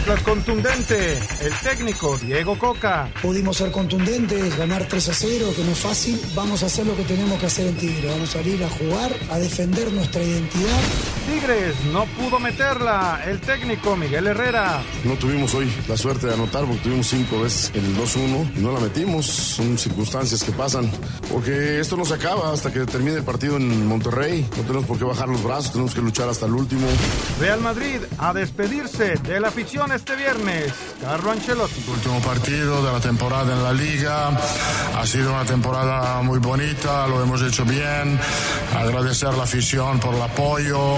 Atlas contundente, el técnico Diego Coca. Pudimos ser contundentes, ganar 3 a 0, que no es fácil. Vamos a hacer lo que tenemos que hacer en Tigre. Vamos a salir a jugar, a defender nuestra identidad. Tigres no pudo meterla, el técnico Miguel Herrera. No tuvimos hoy la suerte de anotar porque tuvimos cinco veces el 2-1 y no la metimos. Son circunstancias que pasan. Porque esto no se acaba hasta que termine el partido en Monterrey. No tenemos por qué bajar los brazos, tenemos que luchar hasta el último. Real Madrid a despedirse de la afición este viernes. Carlo Ancelotti. Último partido de la temporada en la liga. Ha sido una temporada muy bonita, lo hemos hecho bien. Agradecer a la afición por el apoyo.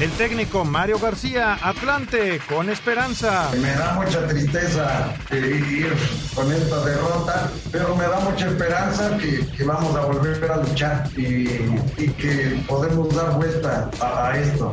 El técnico Mario García, Atlante, con esperanza. Me da mucha tristeza ir con esta derrota, pero me da mucha esperanza que, que vamos a volver a luchar y, y que podemos dar vuelta a, a esto.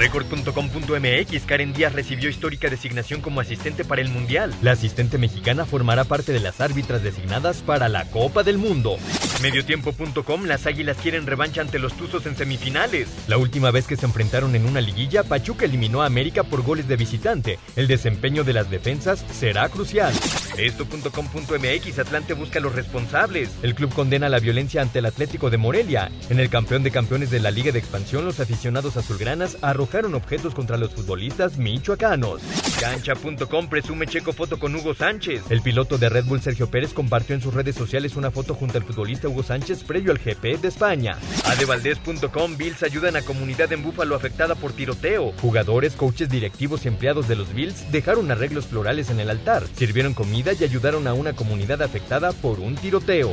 Record.com.mx Karen Díaz recibió histórica designación como asistente para el Mundial. La asistente mexicana formará parte de las árbitras designadas para la Copa del Mundo. Mediotiempo.com Las Águilas quieren revancha ante los Tuzos en semifinales. La última vez que se enfrentaron en una liguilla, Pachuca eliminó a América por goles de visitante. El desempeño de las defensas será crucial. Esto.com.mx Atlante busca a los responsables. El club condena la violencia ante el Atlético de Morelia. En el campeón de campeones de la Liga de Expansión, los aficionados azulgranas arrojaron objetos contra los futbolistas michoacanos. Cancha.com presume Checo foto con Hugo Sánchez. El piloto de Red Bull Sergio Pérez compartió en sus redes sociales una foto junto al futbolista Hugo Sánchez previo al GP de España. Adevaldez.com Bills ayudan a comunidad en Búfalo afectada por tiroteo. Jugadores, coaches, directivos y empleados de los Bills dejaron arreglos florales en el altar, sirvieron comida y ayudaron a una comunidad afectada por un tiroteo.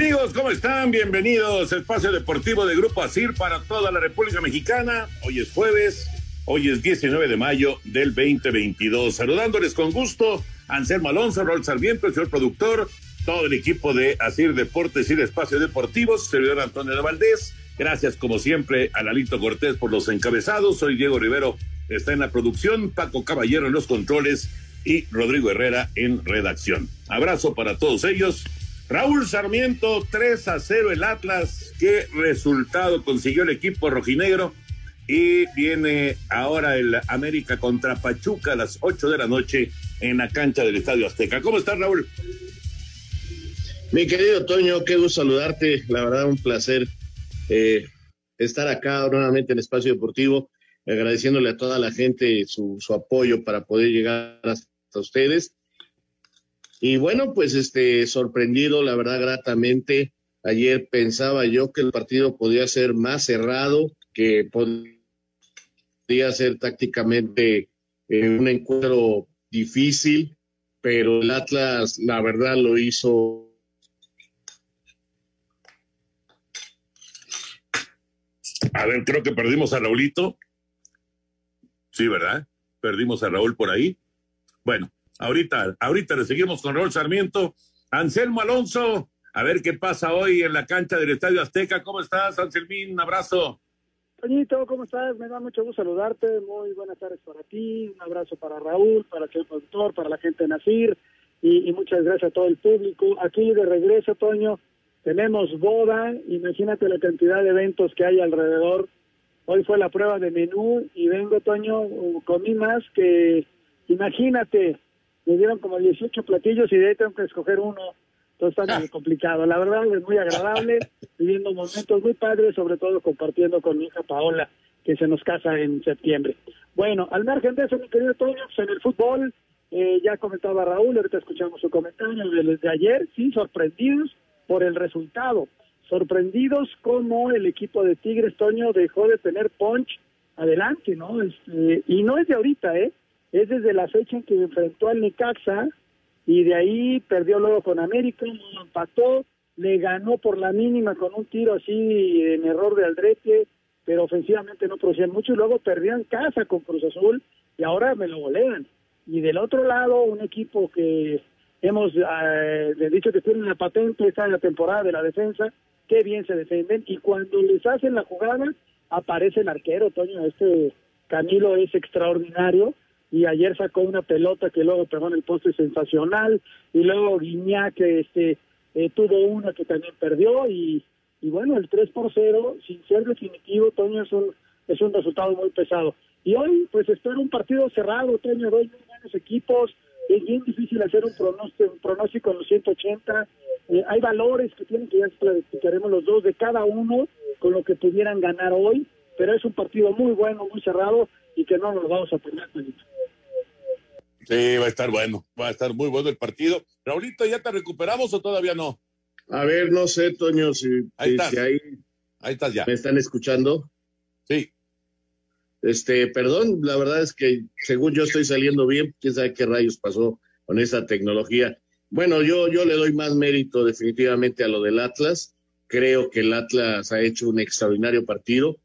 Amigos, ¿cómo están? Bienvenidos a Espacio Deportivo de Grupo ASIR para toda la República Mexicana. Hoy es jueves, hoy es 19 de mayo del 2022. Saludándoles con gusto, Anselmo Alonso, Rol Sarmiento, el señor productor, todo el equipo de ASIR Deportes y de Espacio Deportivo, servidor Antonio de Valdés. Gracias, como siempre, a Lalito Cortés por los encabezados. Soy Diego Rivero, está en la producción, Paco Caballero en los controles y Rodrigo Herrera en redacción. Abrazo para todos ellos. Raúl Sarmiento, 3 a 0 el Atlas. ¿Qué resultado consiguió el equipo rojinegro? Y viene ahora el América contra Pachuca a las 8 de la noche en la cancha del Estadio Azteca. ¿Cómo estás, Raúl? Mi querido Toño, qué gusto saludarte. La verdad, un placer eh, estar acá nuevamente en Espacio Deportivo, agradeciéndole a toda la gente su, su apoyo para poder llegar hasta ustedes. Y bueno, pues este sorprendido, la verdad, gratamente. Ayer pensaba yo que el partido podía ser más cerrado, que podía ser tácticamente eh, un encuentro difícil, pero el Atlas, la verdad, lo hizo. A ver, creo que perdimos a Raulito. Sí, ¿verdad? Perdimos a Raúl por ahí. Bueno, Ahorita, ahorita le seguimos con Raúl Sarmiento. Anselmo Alonso, a ver qué pasa hoy en la cancha del Estadio Azteca. ¿Cómo estás, Anselmín? Un abrazo. Toñito, ¿cómo estás? Me da mucho gusto saludarte. Muy buenas tardes para ti. Un abrazo para Raúl, para el productor, para la gente de Nacir. Y, y, muchas gracias a todo el público. Aquí de regreso, Toño, tenemos boda. Imagínate la cantidad de eventos que hay alrededor. Hoy fue la prueba de menú y vengo, Toño, comí más que, imagínate, me dieron como 18 platillos y de ahí tengo que escoger uno. Entonces está muy complicado. La verdad es muy agradable, viviendo momentos muy padres, sobre todo compartiendo con mi hija Paola, que se nos casa en septiembre. Bueno, al margen de eso, mi querido Toño, pues en el fútbol, eh, ya comentaba Raúl, ahorita escuchamos su comentario desde ayer, sí, sorprendidos por el resultado. sorprendidos como el equipo de Tigres Toño dejó de tener punch adelante, ¿no? Este, y no es de ahorita, ¿eh? Es desde la fecha en que enfrentó al Necaxa y de ahí perdió luego con América, empató, le ganó por la mínima con un tiro así en error de Aldrete, pero ofensivamente no producían mucho y luego perdían casa con Cruz Azul y ahora me lo golean. Y del otro lado, un equipo que hemos eh, dicho que tienen la patente esta en la temporada de la defensa, qué bien se defienden y cuando les hacen la jugada aparece el arquero, Toño, este Camilo es extraordinario y ayer sacó una pelota que luego pegó en el poste sensacional y luego Guiñac este eh, tuvo una que también perdió y, y bueno el 3 por 0 sin ser definitivo Toño es un es un resultado muy pesado. Y hoy pues espero un partido cerrado Toño dos muy buenos equipos es bien difícil hacer un pronóstico, un pronóstico en los 180 eh, hay valores que tienen que ya platicaremos los dos de cada uno con lo que pudieran ganar hoy pero es un partido muy bueno muy cerrado y que no nos vamos a perder Sí, va a estar bueno, va a estar muy bueno el partido. Raulito, ¿ya te recuperamos o todavía no? A ver, no sé, Toño, si ahí, estás. ahí, estás ya. ¿Me están escuchando? Sí. Este, perdón, la verdad es que según yo estoy saliendo bien, quién sabe qué rayos pasó con esa tecnología. Bueno, yo, yo le doy más mérito definitivamente a lo del Atlas. Creo que el Atlas ha hecho un extraordinario partido.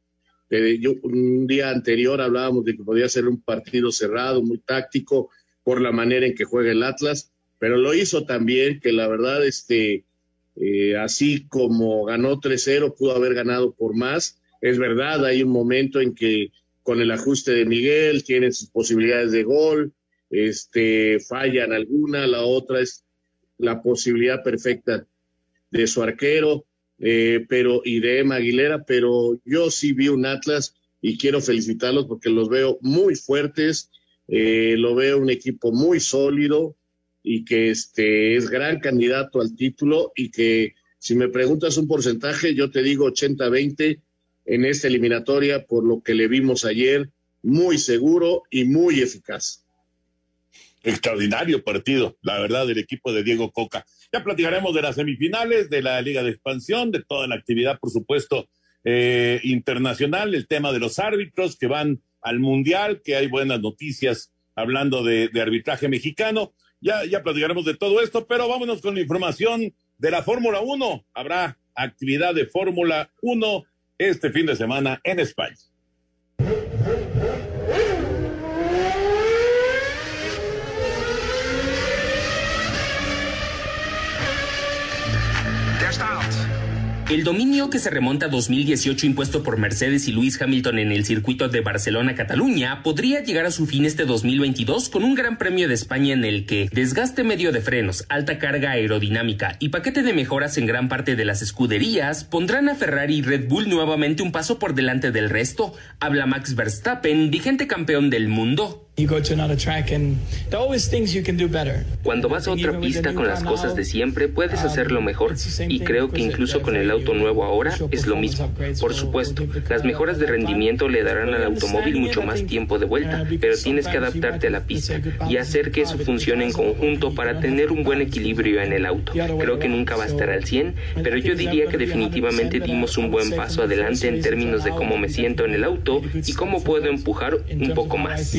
Eh, yo, un día anterior hablábamos de que podía ser un partido cerrado, muy táctico, por la manera en que juega el Atlas, pero lo hizo también, que la verdad, este, eh, así como ganó 3-0, pudo haber ganado por más. Es verdad, hay un momento en que con el ajuste de Miguel tienen sus posibilidades de gol, este, fallan alguna, la otra es la posibilidad perfecta de su arquero, eh, pero y de Emma Aguilera, pero yo sí vi un Atlas y quiero felicitarlos porque los veo muy fuertes, eh, lo veo un equipo muy sólido y que este es gran candidato al título y que si me preguntas un porcentaje, yo te digo 80-20 en esta eliminatoria por lo que le vimos ayer, muy seguro y muy eficaz. Extraordinario partido, la verdad, del equipo de Diego Coca. Ya platicaremos de las semifinales, de la Liga de Expansión, de toda la actividad, por supuesto, eh, internacional, el tema de los árbitros que van al Mundial, que hay buenas noticias hablando de, arbitraje mexicano. Ya, ya platicaremos de todo esto, pero vámonos con la información de la Fórmula 1. Habrá actividad de Fórmula 1 este fin de semana en España. El dominio que se remonta a 2018 impuesto por Mercedes y Luis Hamilton en el circuito de Barcelona-Cataluña podría llegar a su fin este 2022 con un Gran Premio de España en el que desgaste medio de frenos, alta carga aerodinámica y paquete de mejoras en gran parte de las escuderías pondrán a Ferrari y Red Bull nuevamente un paso por delante del resto, habla Max Verstappen, vigente campeón del mundo. Cuando vas a otra pista con las cosas de siempre, puedes um, hacerlo mejor. Y creo que incluso con el auto nuevo ahora es lo mismo. Por supuesto, las mejoras de rendimiento le darán al automóvil mucho más tiempo de vuelta, pero tienes que adaptarte a la pista y hacer que eso funcione en conjunto para tener un buen equilibrio en el auto. Creo que nunca va a estar al 100, pero yo diría que definitivamente dimos un buen paso adelante en términos de cómo me siento en el auto y cómo puedo empujar un poco más.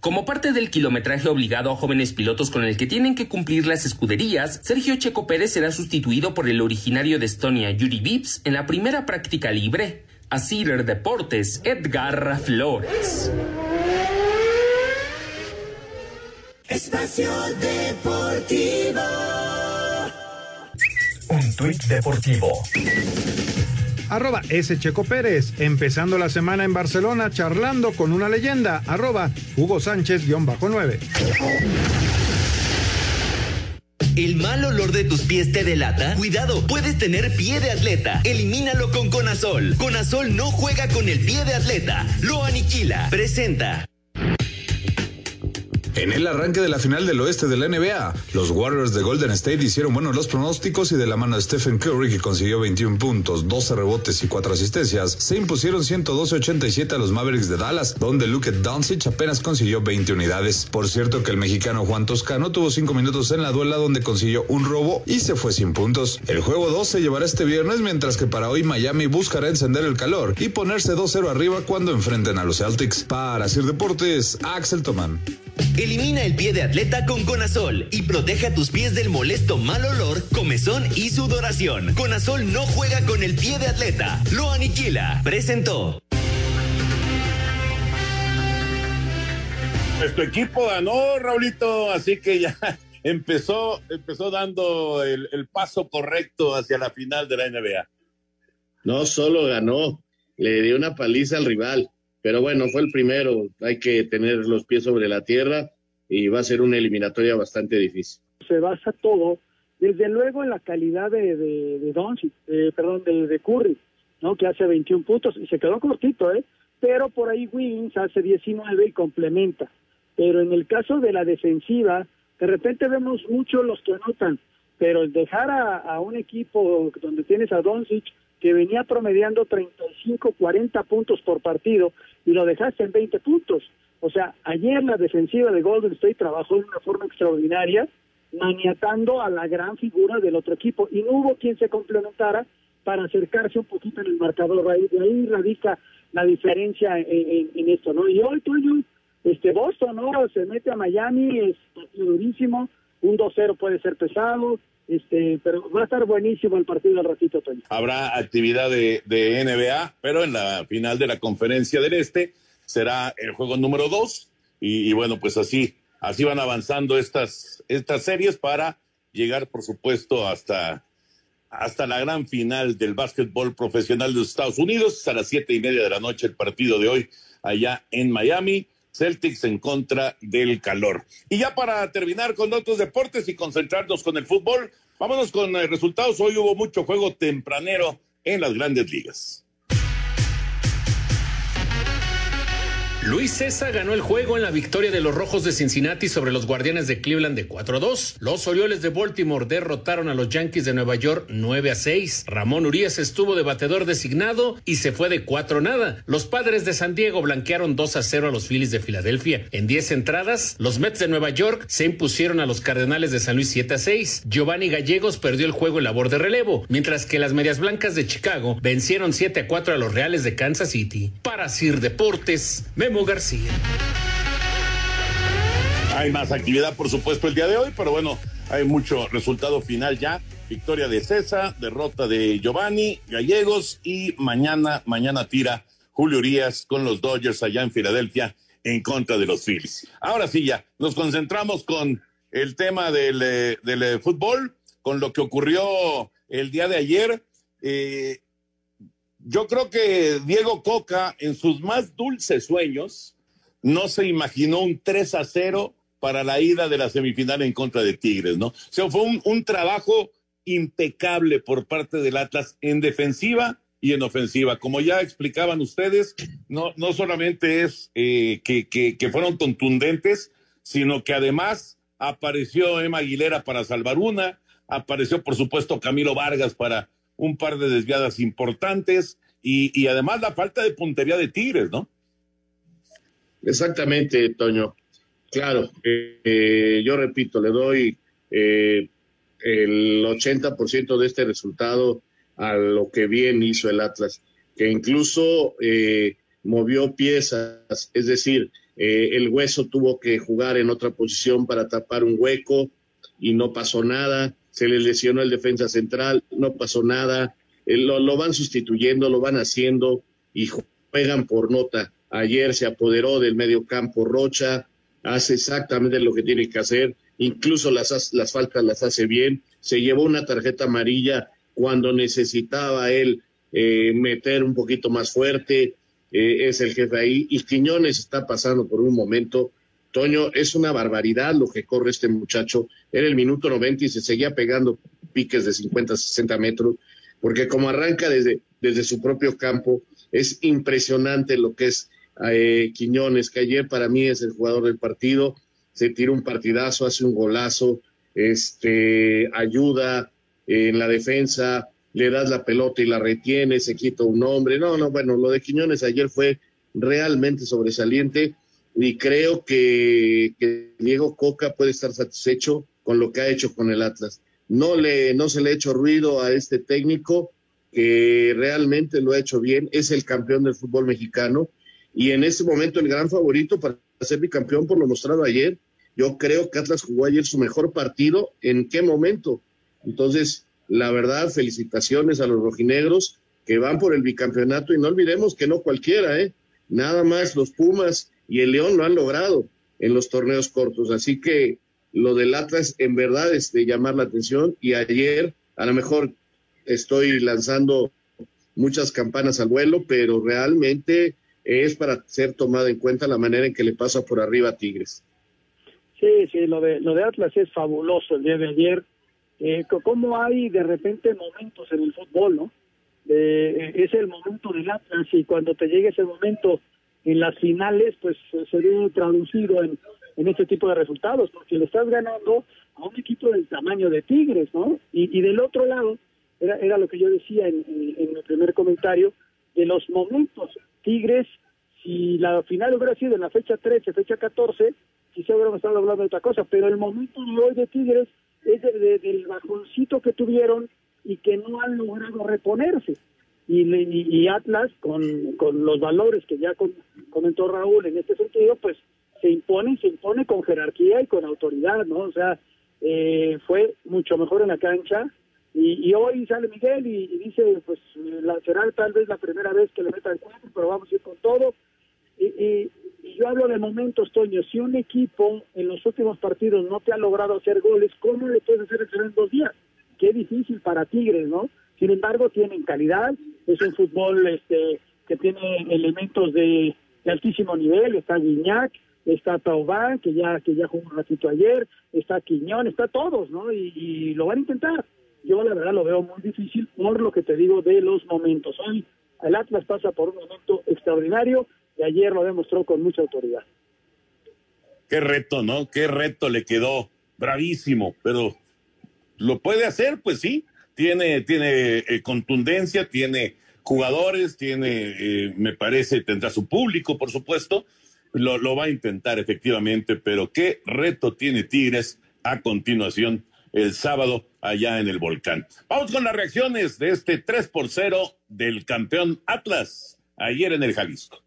Como parte del kilometraje obligado a jóvenes pilotos con el que tienen que cumplir las escuderías, Sergio Checo Pérez será sustituido por el originario de Estonia, Yuri Vips, en la primera práctica libre. A Cider Deportes, Edgar Flores. Espacio Deportivo. Un tuit deportivo arroba S. Checo Pérez, empezando la semana en Barcelona charlando con una leyenda, arroba Hugo Sánchez-9. ¿El mal olor de tus pies te delata? Cuidado, puedes tener pie de atleta. Elimínalo con Conazol. Conazol no juega con el pie de atleta, lo aniquila. Presenta. En el arranque de la final del oeste de la NBA, los Warriors de Golden State hicieron buenos los pronósticos y de la mano de Stephen Curry, que consiguió 21 puntos, 12 rebotes y 4 asistencias, se impusieron 112-87 a los Mavericks de Dallas, donde Luke Doncic apenas consiguió 20 unidades. Por cierto que el mexicano Juan Toscano tuvo 5 minutos en la duela donde consiguió un robo y se fue sin puntos. El juego 2 se llevará este viernes, mientras que para hoy Miami buscará encender el calor y ponerse 2-0 arriba cuando enfrenten a los Celtics. Para Sir Deportes, Axel Tomán. Elimina el pie de atleta con Conazol y protege a tus pies del molesto mal olor, comezón y sudoración. Conazol no juega con el pie de atleta, lo aniquila. Presentó. Nuestro equipo ganó, Raulito, así que ya empezó, empezó dando el, el paso correcto hacia la final de la NBA. No solo ganó, le dio una paliza al rival. Pero bueno, fue el primero. Hay que tener los pies sobre la tierra y va a ser una eliminatoria bastante difícil. Se basa todo, desde luego, en la calidad de, de, de Doncic, eh, perdón, de, de, Curry, ¿no? Que hace 21 puntos y se quedó cortito, ¿eh? Pero por ahí Wiggins hace 19 y complementa. Pero en el caso de la defensiva, de repente vemos mucho los que anotan, pero el dejar a, a un equipo donde tienes a Doncic que venía promediando 35, 40 puntos por partido y lo dejaste en 20 puntos. O sea, ayer la defensiva de Golden State trabajó de una forma extraordinaria, maniatando a la gran figura del otro equipo y no hubo quien se complementara para acercarse un poquito en el marcador. Ahí, de ahí radica la diferencia en, esto, ¿no? Y hoy, Toño, este Boston, ¿no? Se mete a Miami, es durísimo, un 2-0 puede ser pesado, este, pero va a estar buenísimo el partido al ratito. Habrá actividad de, de, NBA, pero en la final de la conferencia del Este será el juego número dos y, y, bueno, pues así, así van avanzando estas, estas series para llegar, por supuesto, hasta, hasta la gran final del básquetbol profesional de los Estados Unidos, a las siete y media de la noche el partido de hoy allá en Miami. Celtics en contra del calor. Y ya para terminar con otros deportes y concentrarnos con el fútbol, vámonos con eh, resultados. Hoy hubo mucho juego tempranero en las grandes ligas. Luis César ganó el juego en la victoria de los Rojos de Cincinnati sobre los Guardianes de Cleveland de 4-2. Los Orioles de Baltimore derrotaron a los Yankees de Nueva York 9-6. Ramón Urias estuvo de batedor designado y se fue de 4 nada. Los Padres de San Diego blanquearon 2-0 a los Phillies de Filadelfia. En 10 entradas, los Mets de Nueva York se impusieron a los Cardenales de San Luis 7-6. Giovanni Gallegos perdió el juego en labor de relevo, mientras que las Medias Blancas de Chicago vencieron 7-4 a los Reales de Kansas City. Para Sir Deportes, García. Hay más actividad, por supuesto, el día de hoy, pero bueno, hay mucho resultado final ya. Victoria de César, derrota de Giovanni Gallegos y mañana, mañana tira Julio Urias con los Dodgers allá en Filadelfia en contra de los Phillies. Ahora sí, ya nos concentramos con el tema del, eh, del eh, fútbol, con lo que ocurrió el día de ayer. Eh, yo creo que Diego Coca, en sus más dulces sueños, no se imaginó un 3 a 0 para la ida de la semifinal en contra de Tigres, ¿no? O sea, fue un, trabajo impecable por parte del Atlas en defensiva y en ofensiva. Como ya explicaban ustedes, no, no solamente es eh, que, que, que fueron contundentes, sino que además apareció Emma Aguilera para salvar una, apareció por supuesto Camilo Vargas para un par de desviadas importantes y, además la falta de puntería de Tigres, ¿no? Exactamente, Toño. Claro, eh, yo repito, le doy eh, el 80% de este resultado a lo que bien hizo el Atlas, que incluso eh, movió piezas, es decir, eh, el hueso tuvo que jugar en otra posición para tapar un hueco y no pasó nada, se le lesionó el defensa central, no pasó nada, eh, lo, lo van sustituyendo, lo van haciendo y juegan por nota. Ayer se apoderó del medio campo Rocha, hace exactamente lo que tiene que hacer, incluso las, las faltas las hace bien, se llevó una tarjeta amarilla cuando necesitaba él eh, meter un poquito más fuerte, eh, es el jefe ahí, y Quiñones está pasando por un momento, Toño, es una barbaridad lo que corre este muchacho, era el minuto 90 y se seguía pegando piques de 50, 60 metros, porque como arranca desde, desde su propio campo, es impresionante lo que es eh, Quiñones, que ayer para mí es el jugador del partido, se tira un partidazo, hace un golazo, este, ayuda en la defensa, le das la pelota y la retiene, se quita un hombre. No, no, bueno, lo de Quiñones ayer fue realmente sobresaliente y creo que, Diego Coca puede estar satisfecho con lo que ha hecho con el Atlas. No, le, no se le ha hecho ruido a este técnico que realmente lo ha hecho bien, es el campeón del fútbol mexicano y en este momento el gran favorito para ser bicampeón por lo mostrado ayer. Yo creo que Atlas jugó ayer su mejor partido. ¿En qué momento? Entonces, la verdad, felicitaciones a los rojinegros que van por el bicampeonato y no olvidemos que no cualquiera, ¿eh? Nada más los Pumas y el León lo han logrado en los torneos cortos. Así que lo del Atlas en verdad es de llamar la atención y ayer a lo mejor estoy lanzando muchas campanas al vuelo, pero realmente es para ser tomada en cuenta la manera en que le pasa por arriba a Tigres. Sí, sí, lo de, lo de Atlas es fabuloso el día de ayer. Eh, ¿Cómo hay de repente momentos en el fútbol, no? Eh, es el momento del Atlas y cuando te llegue ese momento en las finales, pues se ve traducido en, en este tipo de resultados, porque le estás ganando a un equipo del tamaño de Tigres, ¿no? Y, y del otro lado, era, era lo que yo decía en, en, mi primer comentario, de los momentos Tigres, si la final hubiera sido en la fecha 13, fecha 14, quizá hubiéramos estado hablando de otra cosa, pero el momento de hoy de Tigres es del bajoncito que tuvieron y que no han logrado reponerse. Y, y, Atlas, con, con, los valores que ya comentó Raúl en este sentido, pues se impone, se impone con jerarquía y con autoridad, ¿no? O sea, eh, fue mucho mejor en la cancha, y, hoy sale Miguel y, dice, pues la, será tal vez la primera vez que le meta el cuatro, pero vamos a ir con todo. Y, yo hablo de momentos, Toño, si un equipo en los últimos partidos no te ha logrado hacer goles, ¿cómo le puedes hacer eso en dos días? Qué difícil para Tigres, ¿no? Sin embargo, tienen calidad, es un fútbol este que tiene elementos de, altísimo nivel, está Guiñac, está Taubán, que ya, que ya jugó un ratito ayer, está Quiñón, está todos, ¿no? y lo van a intentar yo la verdad lo veo muy difícil por lo que te digo de los momentos. Hoy el Atlas pasa por un momento extraordinario y ayer lo demostró con mucha autoridad. Qué reto, ¿no? Qué reto le quedó. Bravísimo, pero lo puede hacer, pues sí. Tiene, tiene eh, contundencia, tiene jugadores, tiene, eh, me parece, tendrá su público, por supuesto. Lo, lo va a intentar efectivamente, pero qué reto tiene Tigres a continuación el sábado allá en el volcán. Vamos con las reacciones de este 3 por 0 del campeón Atlas ayer en el Jalisco.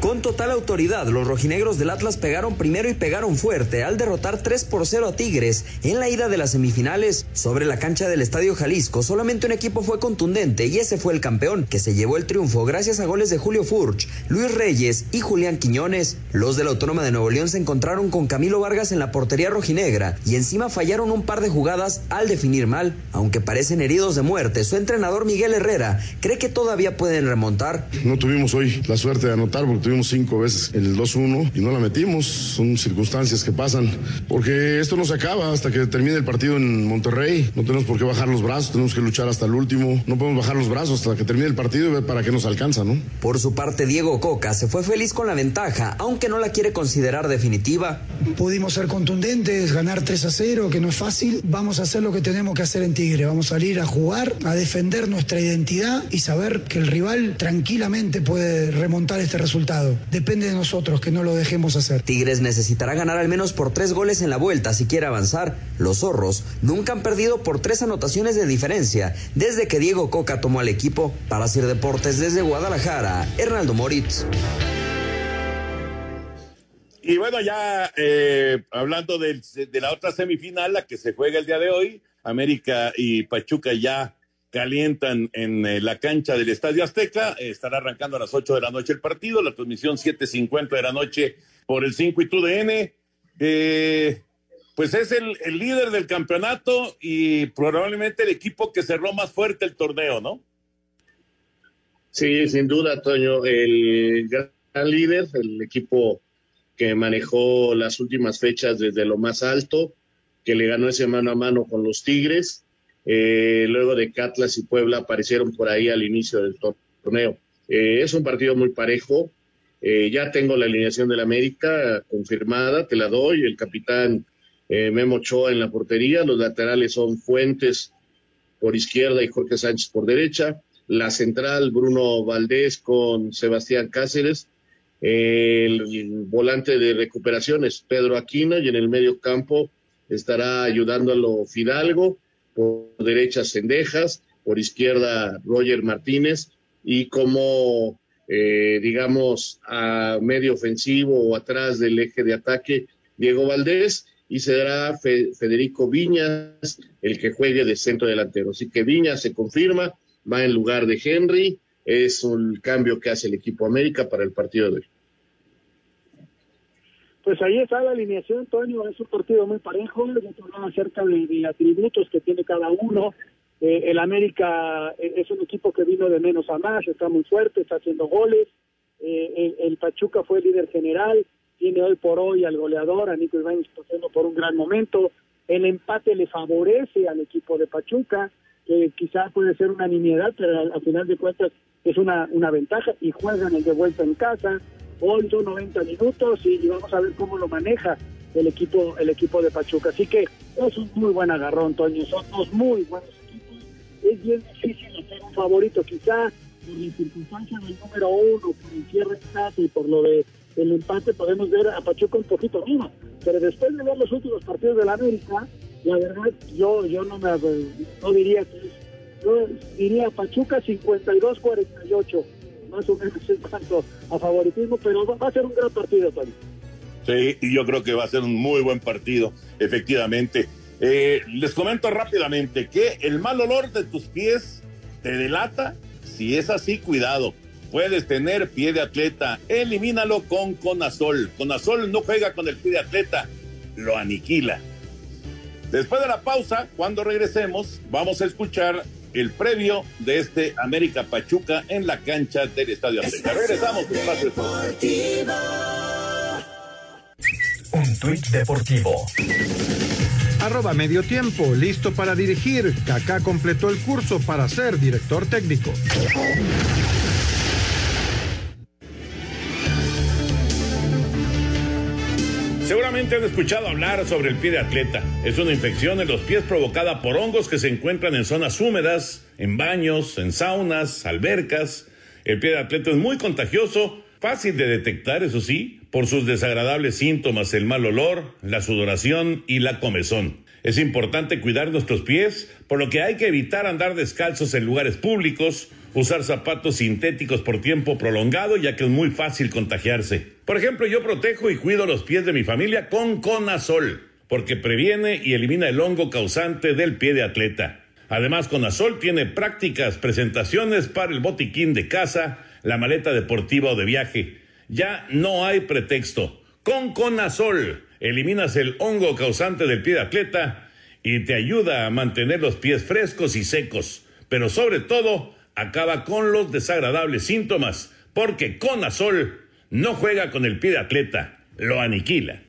Con total autoridad, los rojinegros del Atlas pegaron primero y pegaron fuerte al derrotar 3 por 0 a Tigres en la ida de las semifinales. Sobre la cancha del Estadio Jalisco, solamente un equipo fue contundente y ese fue el campeón, que se llevó el triunfo gracias a goles de Julio Furch, Luis Reyes y Julián Quiñones. Los de la Autónoma de Nuevo León se encontraron con Camilo Vargas en la portería rojinegra y encima fallaron un par de jugadas al definir mal. Aunque parecen heridos de muerte, su entrenador Miguel Herrera cree que todavía pueden remontar. No tuvimos hoy la suerte de anotar porque tuvimos cinco veces el 2-1 y no la metimos. Son circunstancias que pasan. Porque esto no se acaba hasta que termine el partido en Monterrey. No tenemos por qué bajar los brazos, tenemos que luchar hasta el último. No podemos bajar los brazos hasta que termine el partido y ver para qué nos alcanza, ¿no? Por su parte, Diego Coca se fue feliz con la ventaja, aunque no la quiere considerar definitiva. Pudimos ser contundentes, ganar 3 a 0, que no es fácil. Vamos a hacer lo que tenemos que hacer en Tigre. Vamos a salir a jugar, a defender nuestra identidad y saber que el rival tranquilamente puede remontar este resultado. Depende de nosotros que no lo dejemos hacer. Tigres necesitará ganar al menos por tres goles en la vuelta si quiere avanzar. Los zorros nunca han perdido por tres anotaciones de diferencia desde que Diego Coca tomó al equipo. Para hacer deportes desde Guadalajara, Hernaldo Moritz. Y bueno, ya eh, hablando de, de la otra semifinal, la que se juega el día de hoy, América y Pachuca ya calientan en eh, la cancha del Estadio Azteca. estará arrancando a las 8 de la noche el partido, la transmisión 7.50 de la noche por el 5 y TUDN. Eh, pues es el, el, líder del campeonato y probablemente el equipo que cerró más fuerte el torneo, ¿no? Sí, sin duda, Toño. El gran líder, el equipo que manejó las últimas fechas desde lo más alto, que le ganó ese mano a mano con los Tigres eh, luego de Catlas y Puebla aparecieron por ahí al inicio del torneo. Eh, es un partido muy parejo. Eh, ya tengo la alineación del América confirmada, te la doy. El capitán eh, Memo Ochoa en la portería. Los laterales son Fuentes por izquierda y Jorge Sánchez por derecha. La central, Bruno Valdés con Sebastián Cáceres. el volante de recuperación es Pedro Aquino y en el medio campo estará ayudando a lo Fidalgo. Por derecha, Cendejas. Por izquierda, Roger Martínez. Y como eh, digamos, a medio ofensivo o atrás del eje de ataque, Diego Valdés, y será Federico Viñas el que juegue de centro delantero. Así que Viñas se confirma, va en lugar de Henry, es un cambio que hace el equipo América para el partido de hoy. Pues ahí está la alineación, Antonio, es un partido muy parejo, ya hablaba acerca de atributos que tiene cada uno, eh, el América eh, es un equipo que vino de menos a más, está muy fuerte, está haciendo goles. Eh, el, Pachuca fue líder general, tiene hoy por hoy al goleador, a Nico Ibáñez pasando por un gran momento. El empate le favorece al equipo de Pachuca, que quizás puede ser una nimiedad, pero al, final de cuentas es una, una ventaja y juegan el de vuelta en casa. Hoy son 90 minutos y, vamos a ver cómo lo maneja el equipo el equipo de Pachuca. Así que es un muy buen agarrón, Toño. Son dos muy buenos es bien difícil hacer un favorito, quizá por la circunstancia del número uno, por el cierre de casa y por lo de el empate podemos ver a Pachuca un poquito arriba, pero después de ver los últimos partidos de la América, la verdad yo yo no me no diría que es, yo diría Pachuca 52-48, más o menos en cuanto a favoritismo, pero va a ser un gran partido también. Sí, y yo creo que va a ser un muy buen partido, efectivamente. Eh, les comento rápidamente que el mal olor de tus pies te delata. Si es así, cuidado. Puedes tener pie de atleta. Elimínalo con Conazol. Conazol no juega con el pie de atleta, lo aniquila. Después de la pausa, cuando regresemos, vamos a escuchar el previo de este América Pachuca en la cancha del Estadio Azteca. Regresamos. Un tuit deportivo. Arroba medio tiempo, listo para dirigir. Kaká completó el curso para ser director técnico. Seguramente han escuchado hablar sobre el pie de atleta. Es una infección en los pies provocada por hongos que se encuentran en zonas húmedas, en baños, en saunas, albercas. El pie de atleta es muy contagioso, fácil de detectar, eso sí, por sus desagradables síntomas, el mal olor, la sudoración y la comezón. Es importante cuidar nuestros pies, por lo que hay que evitar andar descalzos en lugares públicos, usar zapatos sintéticos por tiempo prolongado, ya que es muy fácil contagiarse. Por ejemplo, yo protejo y cuido los pies de mi familia con Conazol, porque previene y elimina el hongo causante del pie de atleta. Además, Conazol tiene prácticas presentaciones para el botiquín de casa, la maleta deportiva o de viaje ya no hay pretexto. Con Conazol eliminas el hongo causante del pie de atleta y te ayuda a mantener los pies frescos y secos, pero sobre todo acaba con los desagradables síntomas, porque Conazol no juega con el pie de atleta, lo aniquila.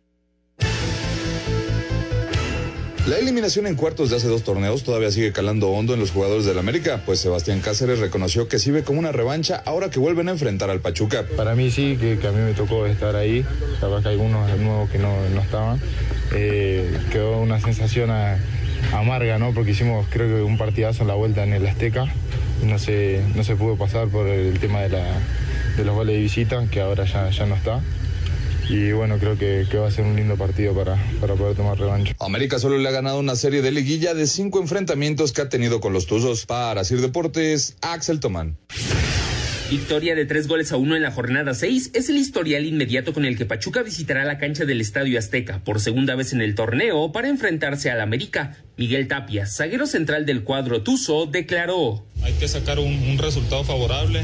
La eliminación en cuartos de hace dos torneos todavía sigue calando hondo en los jugadores del América, pues Sebastián Cáceres reconoció que sirve como una revancha ahora que vuelven a enfrentar al Pachuca. Para mí sí, que, a mí me tocó estar ahí, capaz que algunos nuevos que no, estaban. Eh, quedó una sensación amarga, ¿no? Porque hicimos creo que un partidazo en la vuelta en el Azteca. No se, no se pudo pasar por el tema de, de los goles de visita, que ahora ya, ya no está y bueno, creo que, va a ser un lindo partido para, para poder tomar revancha. América solo le ha ganado una serie de liguilla de cinco enfrentamientos que ha tenido con los Tuzos. Para Sir Deportes, Axel Tomán. Victoria de tres goles a uno en la jornada 6 es el historial inmediato con el que Pachuca visitará la cancha del Estadio Azteca por segunda vez en el torneo para enfrentarse al América. Miguel Tapia, zaguero central del cuadro Tuzo, declaró. Hay que sacar un resultado favorable.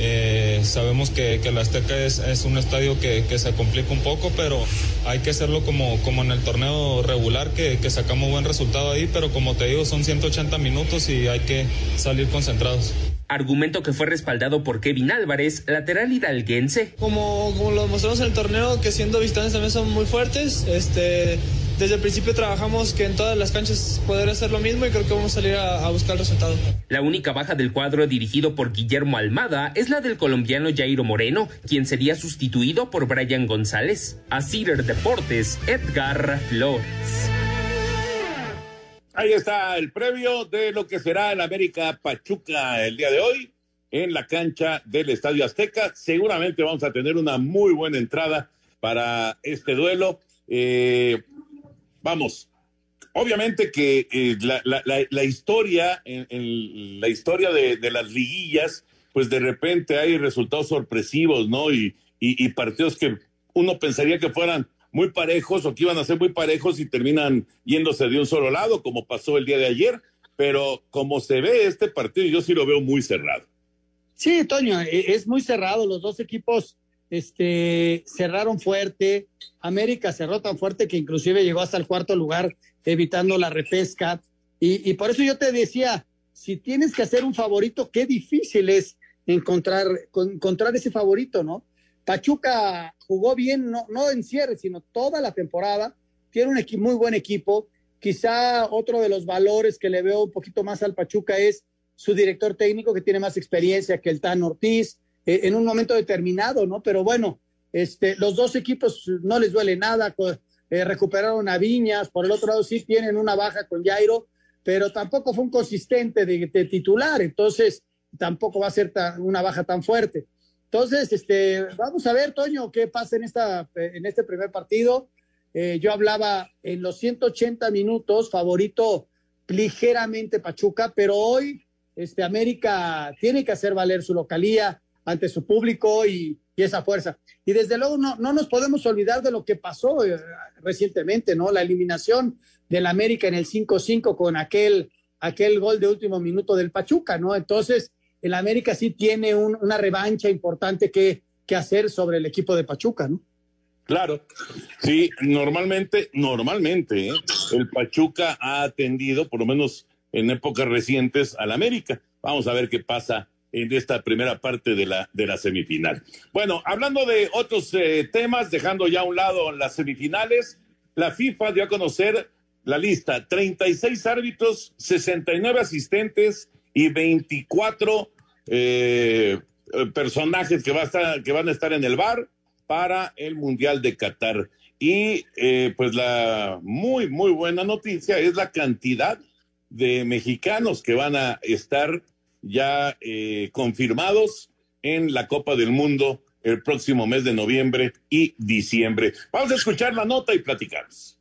Eh, sabemos que, que, la Azteca es, un estadio que, se complica un poco, pero hay que hacerlo como, como en el torneo regular, que, que, sacamos buen resultado ahí, pero como te digo, son 180 minutos y hay que salir concentrados. Argumento que fue respaldado por Kevin Álvarez, lateral hidalguense. Como, como lo mostramos en el torneo, que siendo visitantes también son muy fuertes, este desde el principio trabajamos que en todas las canchas poder hacer lo mismo y creo que vamos a salir a, a buscar el resultado. La única baja del cuadro dirigido por Guillermo Almada es la del colombiano Jairo Moreno, quien sería sustituido por Brian González. A Cider Deportes, Edgar Flores. Ahí está el previo de lo que será el América Pachuca el día de hoy en la cancha del Estadio Azteca. Seguramente vamos a tener una muy buena entrada para este duelo. Eh, vamos, obviamente que eh, la, historia, la historia de, las liguillas, pues de repente hay resultados sorpresivos, ¿no? Y, partidos que uno pensaría que fueran muy parejos o que iban a ser muy parejos y terminan yéndose de un solo lado, como pasó el día de ayer. Pero como se ve este partido, yo sí lo veo muy cerrado. Sí, Toño, e, es muy cerrado. Los dos equipos este, cerraron fuerte. América cerró tan fuerte que inclusive llegó hasta el cuarto lugar, evitando la repesca. Y, y, por eso yo te decía, si tienes que hacer un favorito, qué difícil es encontrar, encontrar ese favorito, ¿no? Pachuca jugó bien, no, no en cierre, sino toda la temporada. Tiene un muy buen equipo. Quizá otro de los valores que le veo un poquito más al Pachuca es su director técnico, que tiene más experiencia que el Tan Ortiz eh, en un momento determinado, ¿no? Pero bueno, este, los dos equipos no les duele nada, eh, recuperaron a Viñas, por el otro lado sí tienen una baja con Jairo, pero tampoco fue un consistente de, titular, entonces tampoco va a ser una baja tan fuerte. Entonces, este, vamos a ver, Toño, qué pasa en, esta, en este primer partido. Eh, yo hablaba en los 180 minutos, favorito ligeramente Pachuca, pero hoy este, América tiene que hacer valer su localía ante su público y, esa fuerza. Y desde luego no, no, nos podemos olvidar de lo que pasó eh, recientemente, ¿no? La eliminación del América en el 5-5 con aquel, aquel gol de último minuto del Pachuca, ¿no? Entonces, el América sí tiene un, una revancha importante que, que hacer sobre el equipo de Pachuca, ¿no? Claro, sí, normalmente, normalmente, ¿eh? el Pachuca ha atendido, por lo menos en épocas recientes, al América. Vamos a ver qué pasa en esta primera parte de la, de la semifinal. Bueno, hablando de otros eh, temas, dejando ya a un lado las semifinales, la FIFA dio a conocer la lista, 36 árbitros, 69 asistentes y 24 eh, personajes que, va a estar, que van a estar en el bar para el Mundial de Qatar. Y eh, pues la muy, muy buena noticia es la cantidad de mexicanos que van a estar ya eh, confirmados en la Copa del Mundo el próximo mes de noviembre y diciembre. Vamos a escuchar la nota y platicamos.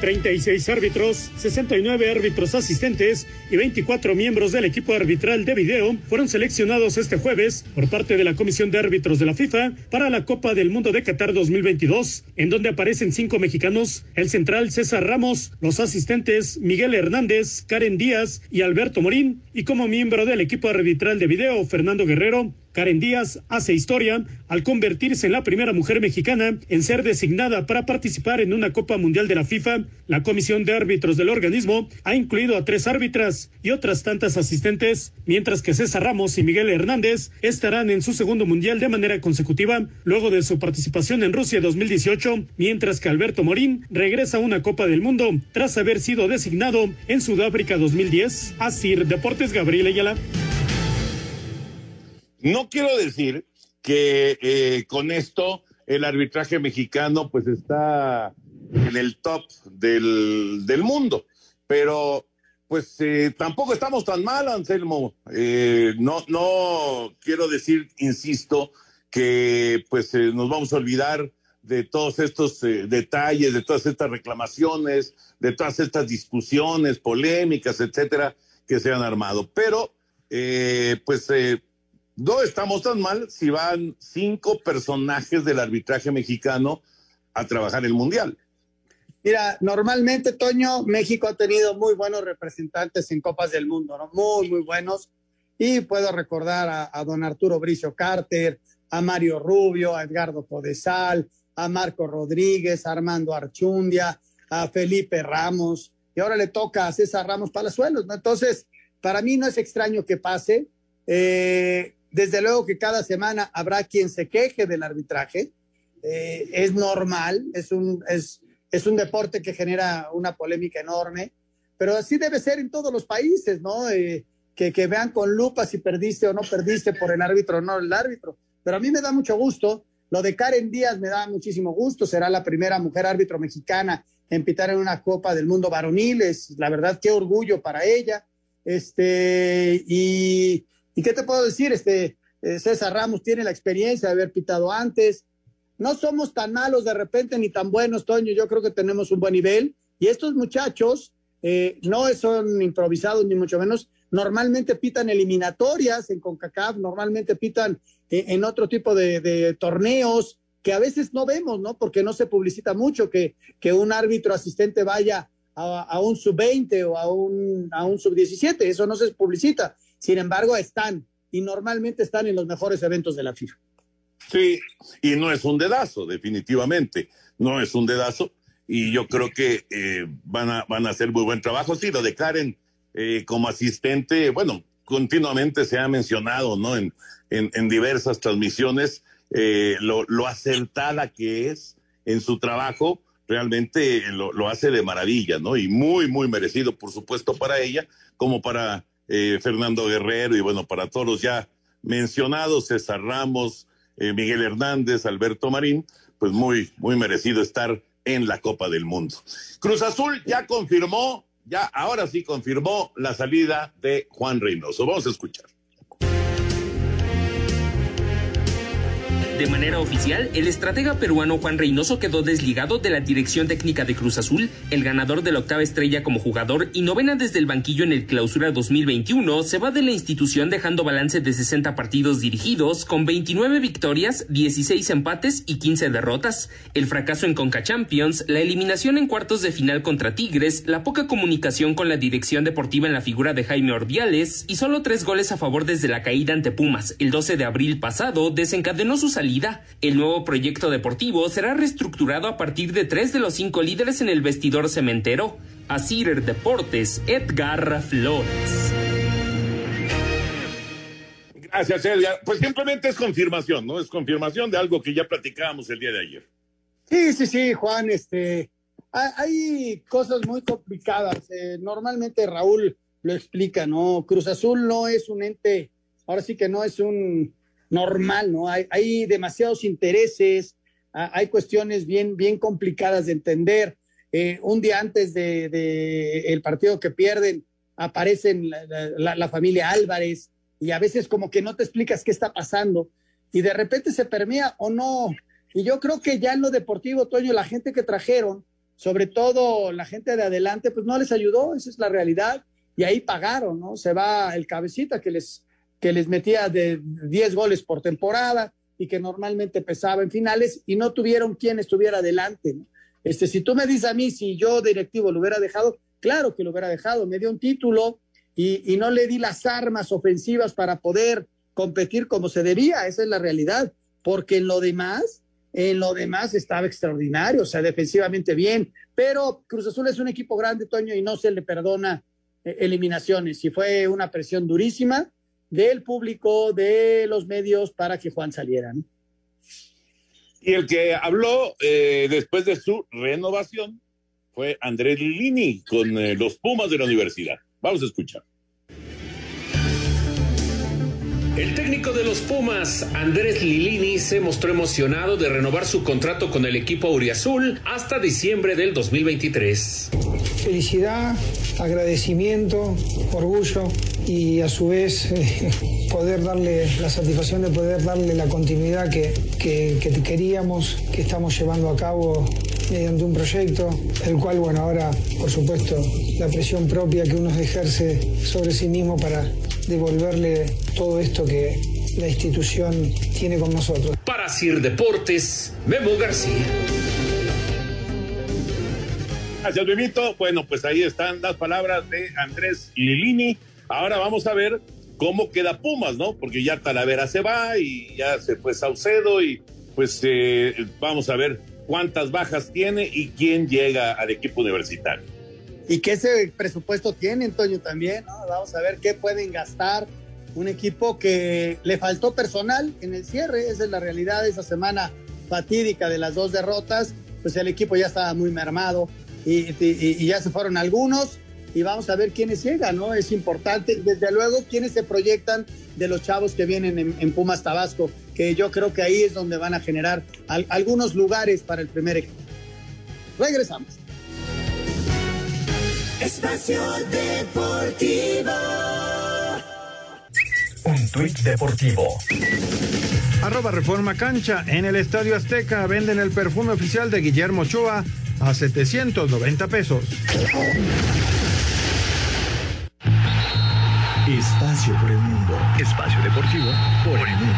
36 árbitros, 69 árbitros asistentes y 24 miembros del equipo arbitral de video fueron seleccionados este jueves por parte de la Comisión de Árbitros de la FIFA para la Copa del Mundo de Qatar 2022, en donde aparecen cinco mexicanos, el central César Ramos, los asistentes Miguel Hernández, Karen Díaz y Alberto Morín, y como miembro del equipo arbitral de video Fernando Guerrero, Karen Díaz hace historia al convertirse en la primera mujer mexicana en ser designada para participar en una Copa Mundial de la FIFA. La Comisión de Árbitros del organismo ha incluido a tres árbitras y otras tantas asistentes, mientras que César Ramos y Miguel Hernández estarán en su segundo Mundial de manera consecutiva, luego de su participación en Rusia 2018, mientras que Alberto Morín regresa a una Copa del Mundo tras haber sido designado en Sudáfrica 2010. Asir Deportes Gabriel Ayala. No quiero decir que eh, con esto el arbitraje mexicano pues está en el top del, del mundo, pero pues eh, tampoco estamos tan mal, Anselmo. Eh, no, no quiero decir, insisto, que pues eh, nos vamos a olvidar de todos estos detalles, de todas estas reclamaciones, de todas estas discusiones polémicas, etcétera, que se han armado. Pero, pues no estamos tan mal si van cinco personajes del arbitraje mexicano a trabajar el Mundial. Mira, normalmente, Toño, México ha tenido muy buenos representantes en Copas del Mundo, ¿no? Muy, muy buenos. Y puedo recordar a, don Arturo Bricio Carter, a Mario Rubio, a Edgardo Podesal, a Marco Rodríguez, a Armando Archundia, a Felipe Ramos, y ahora le toca a César Ramos Palazuelos, ¿no? Entonces, para mí no es extraño que pase. Eh, desde luego que cada semana habrá quien se queje del arbitraje, eh, es normal, es un, es, es un deporte que genera una polémica enorme, pero así debe ser en todos los países, ¿no? Eh, que, que, vean con lupa si perdiste o no perdiste por el árbitro o no el árbitro. Pero a mí me da mucho gusto. Lo de Karen Díaz me da muchísimo gusto. Será la primera mujer árbitro mexicana en pitar en una Copa del Mundo varonil. Es, la verdad, qué orgullo para ella. Este, y, y qué te puedo decir, este, eh, César Ramos tiene la experiencia de haber pitado antes. No somos tan malos de repente ni tan buenos, Toño. Yo creo que tenemos un buen nivel. Y estos muchachos eh, no son improvisados, ni mucho menos. Normalmente pitan eliminatorias en CONCACAF, normalmente pitan eh, en otro tipo de, torneos que a veces no vemos, ¿no? Porque no se publicita mucho que, que un árbitro asistente vaya a, a un sub-20 o a un, a un sub-17. Eso no se publicita. Sin embargo, están y normalmente están en los mejores eventos de la FIFA. Sí, y no es un dedazo, definitivamente, no es un dedazo, y yo creo que eh, van, a, van a hacer muy buen trabajo. Sí, lo declaren eh, como asistente, bueno, continuamente se ha mencionado, ¿no? En, en, diversas transmisiones, eh, lo, lo, acertada que es en su trabajo, realmente lo, lo, hace de maravilla, ¿no? Y muy, muy merecido, por supuesto, para ella, como para eh, Fernando Guerrero y bueno, para todos los ya mencionados, César Ramos, eh, Miguel Hernández, Alberto Marín, pues muy, muy merecido estar en la Copa del Mundo. Cruz Azul ya confirmó, ya ahora sí confirmó la salida de Juan Reynoso. Vamos a escuchar. De manera oficial, el estratega peruano Juan Reynoso quedó desligado de la dirección técnica de Cruz Azul. El ganador de la octava estrella como jugador y novena desde el banquillo en el clausura 2021 se va de la institución dejando balance de 60 partidos dirigidos con 29 victorias, 16 empates y 15 derrotas. El fracaso en Conca Champions, la eliminación en cuartos de final contra Tigres, la poca comunicación con la dirección deportiva en la figura de Jaime Ordiales y solo tres goles a favor desde la caída ante Pumas el 12 de abril pasado desencadenó su salida el nuevo proyecto deportivo será reestructurado a partir de tres de los cinco líderes en el vestidor cementero. Asir Deportes, Edgar Flores. Gracias, Edgar. Pues simplemente es confirmación, ¿no? Es confirmación de algo que ya platicábamos el día de ayer. Sí, sí, sí, Juan, este, hay cosas muy complicadas. Eh, normalmente Raúl lo explica, ¿no? Cruz Azul no es un ente, ahora sí que no es un normal, ¿no? Hay, demasiados intereses, hay cuestiones bien, bien complicadas de entender. Eh, un día antes del de, el partido que pierden, aparecen la, familia Álvarez y a veces como que no te explicas qué está pasando y de repente se permea o no. Y yo creo que ya en lo deportivo, Toño, la gente que trajeron, sobre todo la gente de adelante, pues no les ayudó, esa es la realidad. Y ahí pagaron, ¿no? Se va el cabecita que les que les metía de 10 goles por temporada y que normalmente pesaba en finales y no tuvieron quien estuviera adelante. ¿no? Este, si tú me dices a mí si yo directivo lo hubiera dejado, claro que lo hubiera dejado, me dio un título y, y no le di las armas ofensivas para poder competir como se debía, esa es la realidad, porque en lo demás, en lo demás estaba extraordinario, o sea, defensivamente bien, pero Cruz Azul es un equipo grande, Toño, y no se le perdona eh, eliminaciones, y fue una presión durísima, del público, de los medios, para que Juan saliera. Y el que habló eh, después de su renovación fue Andrés Lilini con eh, los Pumas de la universidad. Vamos a escuchar. El técnico de los Pumas, Andrés Lilini, se mostró emocionado de renovar su contrato con el equipo Auriazul hasta diciembre del 2023. Felicidad, agradecimiento, orgullo y a su vez poder darle la satisfacción de poder darle la continuidad que, que, que queríamos, que estamos llevando a cabo mediante un proyecto, el cual, bueno, ahora, por supuesto, la presión propia que uno ejerce sobre sí mismo para devolverle todo esto que la institución tiene con nosotros. Para Sir Deportes, Memo García. Gracias, Memito. Bueno, pues ahí están las palabras de Andrés Lilini. Ahora vamos a ver cómo queda Pumas, ¿no? Porque ya Talavera se va y ya se fue Saucedo y pues eh, vamos a ver cuántas bajas tiene y quién llega al equipo universitario. Y qué ese presupuesto tiene, Antonio, también, ¿no? Vamos a ver qué pueden gastar un equipo que le faltó personal en el cierre, esa es la realidad. Esa semana fatídica de las dos derrotas, pues el equipo ya estaba muy mermado y, ya se fueron algunos y vamos a ver quiénes llegan, ¿no? Es importante, desde luego, quiénes se proyectan de los chavos que vienen en, Pumas Tabasco, que yo creo que ahí es donde van a generar al- algunos lugares para el primer equipo. Regresamos. Espacio Deportivo. Un tuit deportivo. Arroba Reforma Cancha. En el Estadio Azteca venden el perfume oficial de Guillermo Ochoa a 790 pesos. Espacio por el mundo. Espacio deportivo por el mundo.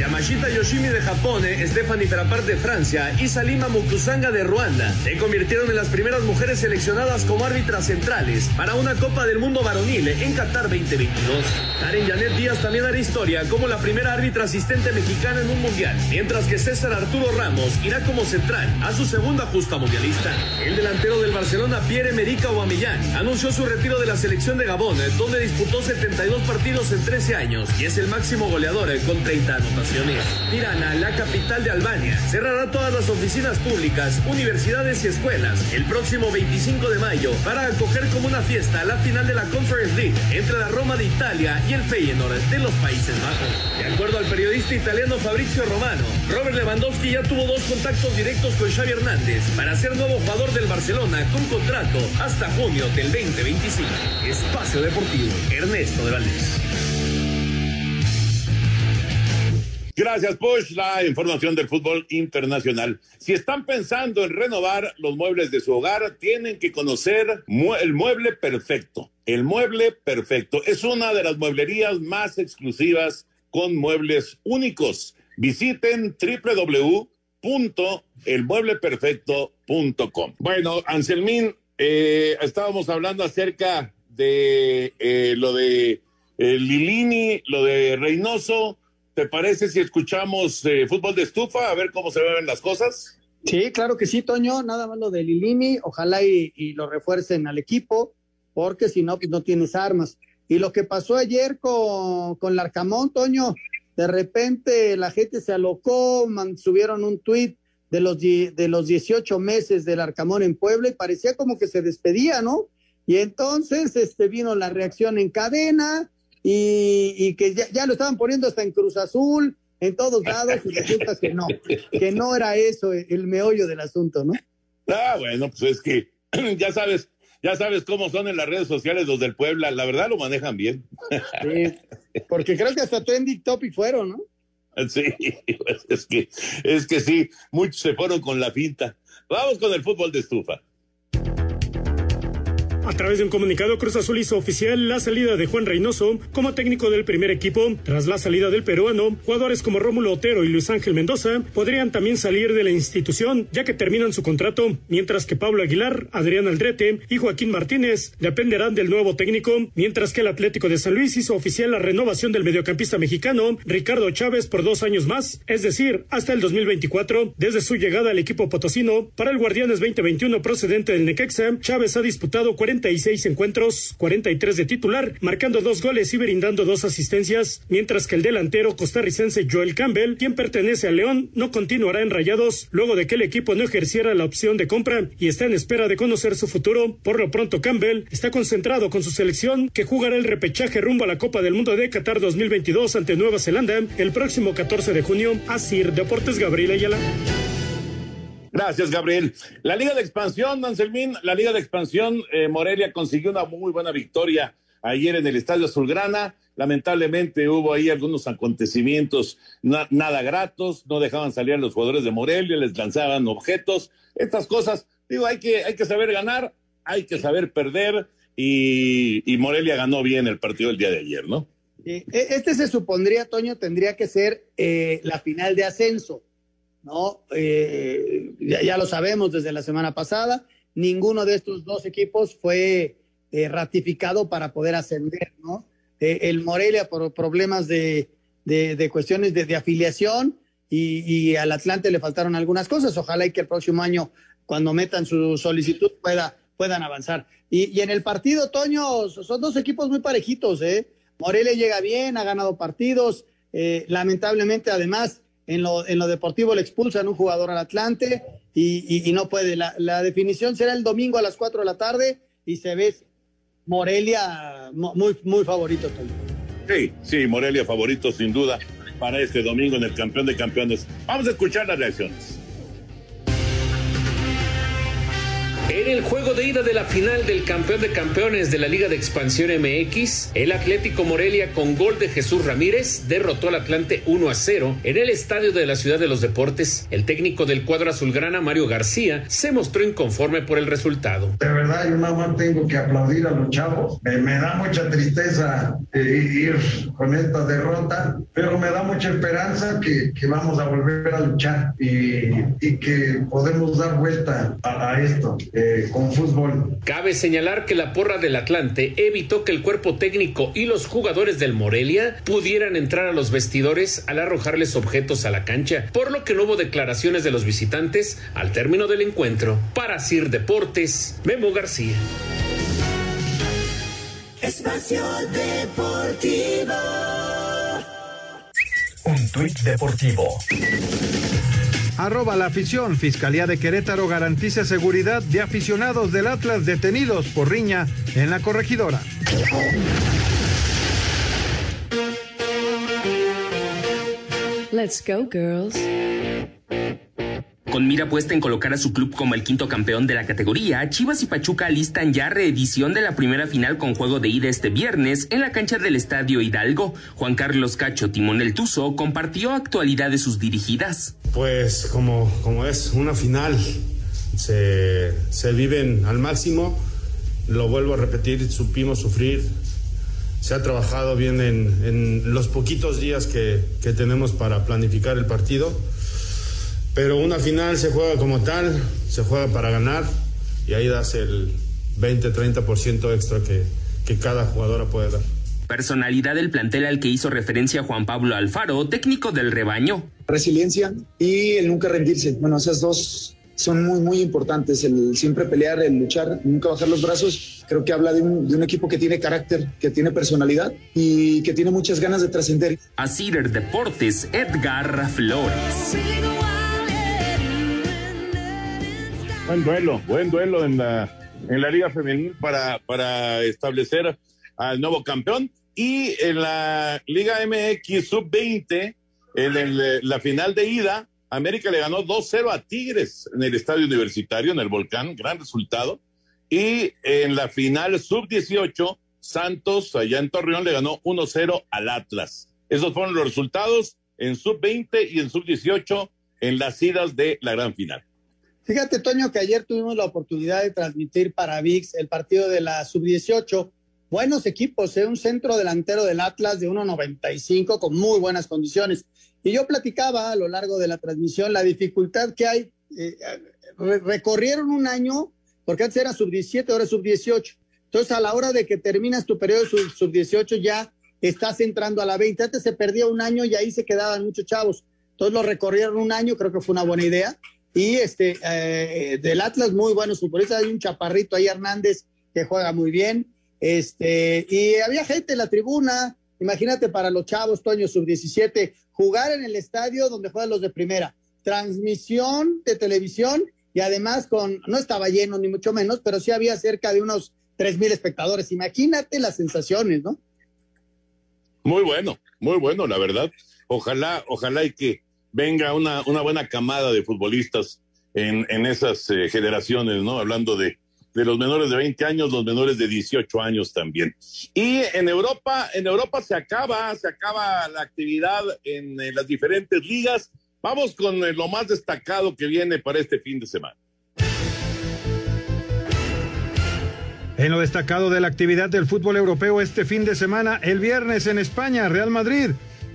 Yamashita Yoshimi de Japón, eh, Stephanie Frappart de Francia y Salima Mukusanga de Ruanda se convirtieron en las primeras mujeres seleccionadas como árbitras centrales para una Copa del Mundo varonil eh, en Qatar 2022. Karen Janet Díaz también hará historia como la primera árbitra asistente mexicana en un mundial, mientras que César Arturo Ramos irá como central a su segunda justa mundialista. El delantero del Barcelona, Pierre-Emerick Aubameyang, anunció su retiro de la selección de Gabón, eh, donde disputó 72 partidos en 13 años y es el máximo goleador eh, con 30 anotaciones. Tirana, la capital de Albania, cerrará todas las oficinas públicas, universidades y escuelas el próximo 25 de mayo para acoger como una fiesta la final de la Conference League entre la Roma de Italia y el Feyenoord de los Países Bajos. De acuerdo al periodista italiano Fabrizio Romano, Robert Lewandowski ya tuvo dos contactos directos con Xavi Hernández para ser nuevo jugador del Barcelona con contrato hasta junio del 2025. Espacio Deportivo, Ernesto de Valdés. Gracias, Push. La información del fútbol internacional. Si están pensando en renovar los muebles de su hogar, tienen que conocer el mueble perfecto. El mueble perfecto es una de las mueblerías más exclusivas con muebles únicos. Visiten www.elmuebleperfecto.com. Bueno, Anselmín, eh, estábamos hablando acerca de eh, lo de eh, Lilini, lo de Reynoso. ¿Te parece si escuchamos eh, fútbol de estufa? A ver cómo se ven las cosas. Sí, claro que sí, Toño. Nada más lo de Lilini. Ojalá y, lo refuercen al equipo, porque si no, pues no tienes armas. Y lo que pasó ayer con, con Larcamón, Toño, de repente la gente se alocó, subieron un tuit de los, de los 18 meses del Arcamón en Puebla y parecía como que se despedía, ¿no? Y entonces este, vino la reacción en cadena y, y que ya, ya lo estaban poniendo hasta en Cruz Azul, en todos lados, y resulta que no, que no era eso el, el meollo del asunto, ¿no? Ah, bueno, pues es que ya sabes, ya sabes cómo son en las redes sociales los del Puebla. La verdad lo manejan bien. Sí, porque creo que hasta trending topic fueron, ¿no? Sí, pues es que, es que sí, muchos se fueron con la finta. Vamos con el fútbol de estufa. A través de un comunicado, Cruz Azul hizo oficial la salida de Juan Reynoso como técnico del primer equipo. Tras la salida del peruano, jugadores como Rómulo Otero y Luis Ángel Mendoza podrían también salir de la institución, ya que terminan su contrato, mientras que Pablo Aguilar, Adrián Aldrete y Joaquín Martínez dependerán del nuevo técnico, mientras que el Atlético de San Luis hizo oficial la renovación del mediocampista mexicano Ricardo Chávez por dos años más, es decir, hasta el 2024. Desde su llegada al equipo potosino, para el Guardianes 2021 procedente del Necaxa, Chávez ha disputado 46 encuentros, 43 de titular, marcando dos goles y brindando dos asistencias, mientras que el delantero costarricense Joel Campbell, quien pertenece a León, no continuará en Rayados luego de que el equipo no ejerciera la opción de compra y está en espera de conocer su futuro. Por lo pronto, Campbell está concentrado con su selección que jugará el repechaje rumbo a la Copa del Mundo de Qatar 2022 ante Nueva Zelanda el próximo 14 de junio. Asir Deportes Gabriel Ayala. Gracias, Gabriel. La Liga de Expansión, Anselmín, la Liga de Expansión, eh, Morelia consiguió una muy buena victoria ayer en el Estadio Azulgrana. Lamentablemente hubo ahí algunos acontecimientos na- nada gratos, no dejaban salir a los jugadores de Morelia, les lanzaban objetos, estas cosas. Digo, hay que, hay que saber ganar, hay que saber perder y, Morelia ganó bien el partido el día de ayer, ¿no? Sí, e- Este se supondría, Toño, tendría que ser eh, la final de ascenso, ¿no? Eh, ya, ya lo sabemos desde la semana pasada, ninguno de estos dos equipos fue eh, ratificado para poder ascender, ¿no? Eh, el Morelia por problemas de, de- cuestiones de, de afiliación y, y al Atlante le faltaron algunas cosas, ojalá y que el próximo año, cuando metan su solicitud, pueda, puedan avanzar. Y, y en el partido, Toño, son dos equipos muy parejitos, ¿eh? Morelia llega bien, ha ganado partidos. eh, lamentablemente, además, en lo, en lo deportivo le expulsan un jugador al Atlante y, no puede. La, definición será el domingo a las 4 de la tarde y se ve Morelia muy, muy favorito. Sí, sí, Morelia favorito sin duda para este domingo en el campeón de campeones. Vamos a escuchar las reacciones. En el juego de ida de la final del campeón de campeones de la Liga de Expansión MX, el Atlético Morelia con gol de Jesús Ramírez derrotó al Atlante 1 a 0 en el estadio de la Ciudad de los Deportes. El técnico del cuadro azulgrana, Mario García, se mostró inconforme por el resultado. De verdad, yo nada más tengo que aplaudir a los chavos. me da mucha tristeza eh, ir con esta derrota, pero me da mucha esperanza que, vamos a volver a luchar y, que podemos dar vuelta a esto. Eh, con fútbol. Cabe señalar que la porra del Atlante evitó que el cuerpo técnico y los jugadores del Morelia pudieran entrar a los vestidores al arrojarles objetos a la cancha, por lo que no hubo declaraciones de los visitantes al término del encuentro. Para Sir Deportes, Memo García. Espacio Deportivo. Un tuit deportivo. Arroba la afición. Fiscalía de Querétaro garantiza seguridad de aficionados del Atlas detenidos por riña en la corregidora. Let's go, girls. Con mira puesta en colocar a su club como el quinto campeón de la categoría, Chivas y Pachuca listan ya reedición de la primera final con juego de ida este viernes en la cancha del Estadio Hidalgo. Juan Carlos Cacho Timón El Tuzo compartió actualidad de sus dirigidas. Pues como, como es una final, se, se viven al máximo, lo vuelvo a repetir, supimos sufrir, se ha trabajado bien en, en los poquitos días que, que tenemos para planificar el partido pero una final se juega como tal, se juega para ganar y ahí das el 20-30% extra que, que cada jugadora puede dar. Personalidad del plantel al que hizo referencia Juan Pablo Alfaro, técnico del rebaño. Resiliencia y el nunca rendirse. Bueno, esas dos son muy, muy importantes. El siempre pelear, el luchar, nunca bajar los brazos. Creo que habla de un, de un equipo que tiene carácter, que tiene personalidad y que tiene muchas ganas de trascender. A Cider Deportes, Edgar Flores. Buen duelo, buen duelo en la, en la Liga Femenil para, para establecer al nuevo campeón. Y en la Liga MX Sub-20, en la final de ida, América le ganó 2-0 a Tigres en el estadio universitario, en el Volcán, gran resultado. Y en la final Sub-18, Santos, allá en Torreón, le ganó 1-0 al Atlas. Esos fueron los resultados en Sub-20 y en Sub-18 en las idas de la gran final. Fíjate, Toño, que ayer tuvimos la oportunidad de transmitir para VIX el partido de la sub-18. Buenos equipos, ¿eh? un centro delantero del Atlas de 1.95 con muy buenas condiciones. Y yo platicaba a lo largo de la transmisión la dificultad que hay. Eh, recorrieron un año, porque antes era sub-17, ahora es sub-18. Entonces, a la hora de que terminas tu periodo sub-18, ya estás entrando a la 20. Antes se perdía un año y ahí se quedaban muchos chavos. Entonces lo recorrieron un año, creo que fue una buena idea. Y este, eh, del Atlas, muy buenos futbolistas. Hay un chaparrito ahí, Hernández, que juega muy bien. Este, y había gente en la tribuna. Imagínate para los chavos, Toño, sub-17, jugar en el estadio donde juegan los de primera. Transmisión de televisión y además con, no estaba lleno ni mucho menos, pero sí había cerca de unos tres mil espectadores. Imagínate las sensaciones, ¿no? Muy bueno, muy bueno, la verdad. Ojalá, ojalá y que venga una, una buena camada de futbolistas en, en esas eh, generaciones, ¿no? Hablando de, de los menores de 20 años, los menores de 18 años también. Y en Europa, en Europa se acaba, se acaba la actividad en, las diferentes ligas. Vamos con eh, lo más destacado que viene para este fin de semana. En lo destacado de la actividad del fútbol europeo este fin de semana, el viernes en España, Real Madrid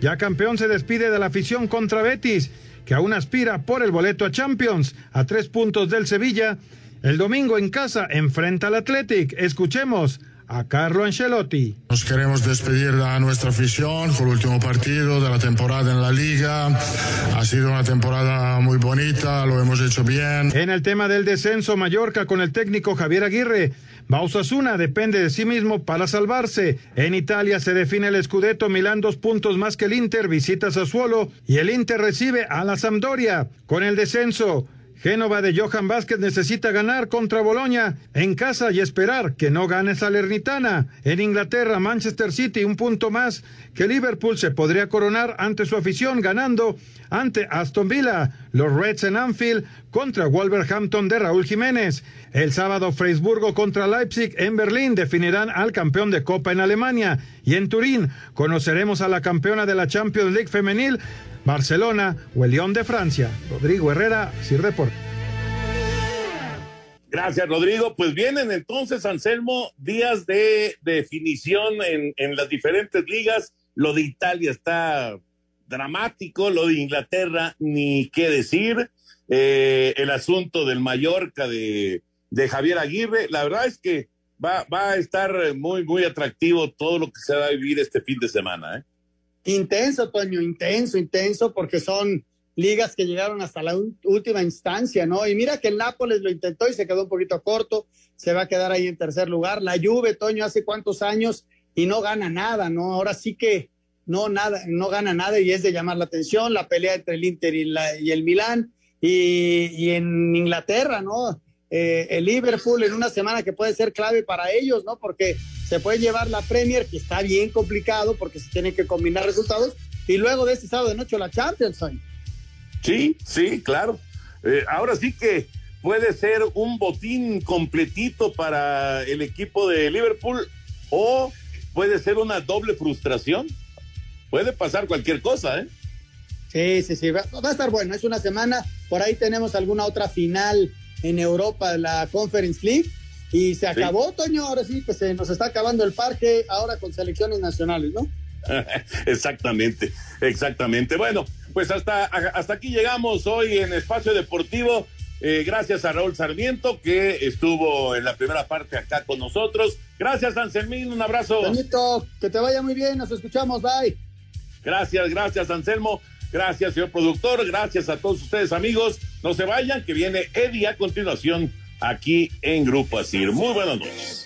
ya campeón se despide de la afición contra Betis, que aún aspira por el boleto a Champions, a tres puntos del Sevilla. El domingo en casa enfrenta al Athletic. Escuchemos a Carlo Ancelotti. Nos queremos despedir a nuestra afición con el último partido de la temporada en la liga. Ha sido una temporada muy bonita, lo hemos hecho bien. En el tema del descenso, Mallorca con el técnico Javier Aguirre Bausasuna depende de sí mismo para salvarse. En Italia se define el Scudetto Milán dos puntos más que el Inter, visita Sassuolo y el Inter recibe a la Sampdoria. Con el descenso, Génova de Johan Vázquez necesita ganar contra Boloña en casa y esperar que no gane Salernitana. En Inglaterra, Manchester City un punto más que Liverpool se podría coronar ante su afición ganando ante Aston Villa. Los Reds en Anfield contra Wolverhampton de Raúl Jiménez. El sábado, Freisburgo contra Leipzig en Berlín definirán al campeón de Copa en Alemania. Y en Turín conoceremos a la campeona de la Champions League femenil Barcelona o el León de Francia. Rodrigo Herrera, Sir Deport. Gracias, Rodrigo. Pues vienen entonces, Anselmo, días de definición en, en las diferentes ligas. Lo de Italia está dramático, lo de Inglaterra, ni qué decir. Eh, el asunto del Mallorca de, de Javier Aguirre, la verdad es que va, va a estar muy, muy atractivo todo lo que se va a vivir este fin de semana. ¿eh? Intenso, Toño, intenso, intenso, porque son ligas que llegaron hasta la última instancia, ¿no? Y mira que el Nápoles lo intentó y se quedó un poquito corto, se va a quedar ahí en tercer lugar. La Juve, Toño, hace cuántos años y no gana nada, ¿no? Ahora sí que no nada, no gana nada y es de llamar la atención la pelea entre el Inter y, la, y el Milán y, y en Inglaterra, ¿no? Eh, el Liverpool en una semana que puede ser clave para ellos, ¿no? Porque se puede llevar la Premier, que está bien complicado porque se tienen que combinar resultados, y luego de este sábado de noche la Champions. Sí, sí, claro. Eh, ahora sí que puede ser un botín completito para el equipo de Liverpool o puede ser una doble frustración. Puede pasar cualquier cosa, ¿eh? Sí, sí, sí, va, va a estar bueno. Es una semana, por ahí tenemos alguna otra final en Europa, la Conference League y se acabó, Toño, ahora sí que se nos está acabando el parque, ahora con selecciones nacionales, ¿no? exactamente, exactamente. Bueno, pues hasta, hasta aquí llegamos hoy en Espacio Deportivo. Eh, gracias a Raúl Sarmiento que estuvo en la primera parte acá con nosotros. Gracias, Anselmín, un abrazo. Toñito, que te vaya muy bien, nos escuchamos, bye. Gracias, gracias, Anselmo. Gracias, señor productor. Gracias a todos ustedes, amigos. No se vayan, que viene Eddie a continuación aquí en Grupo Asir. Muy buenas noches.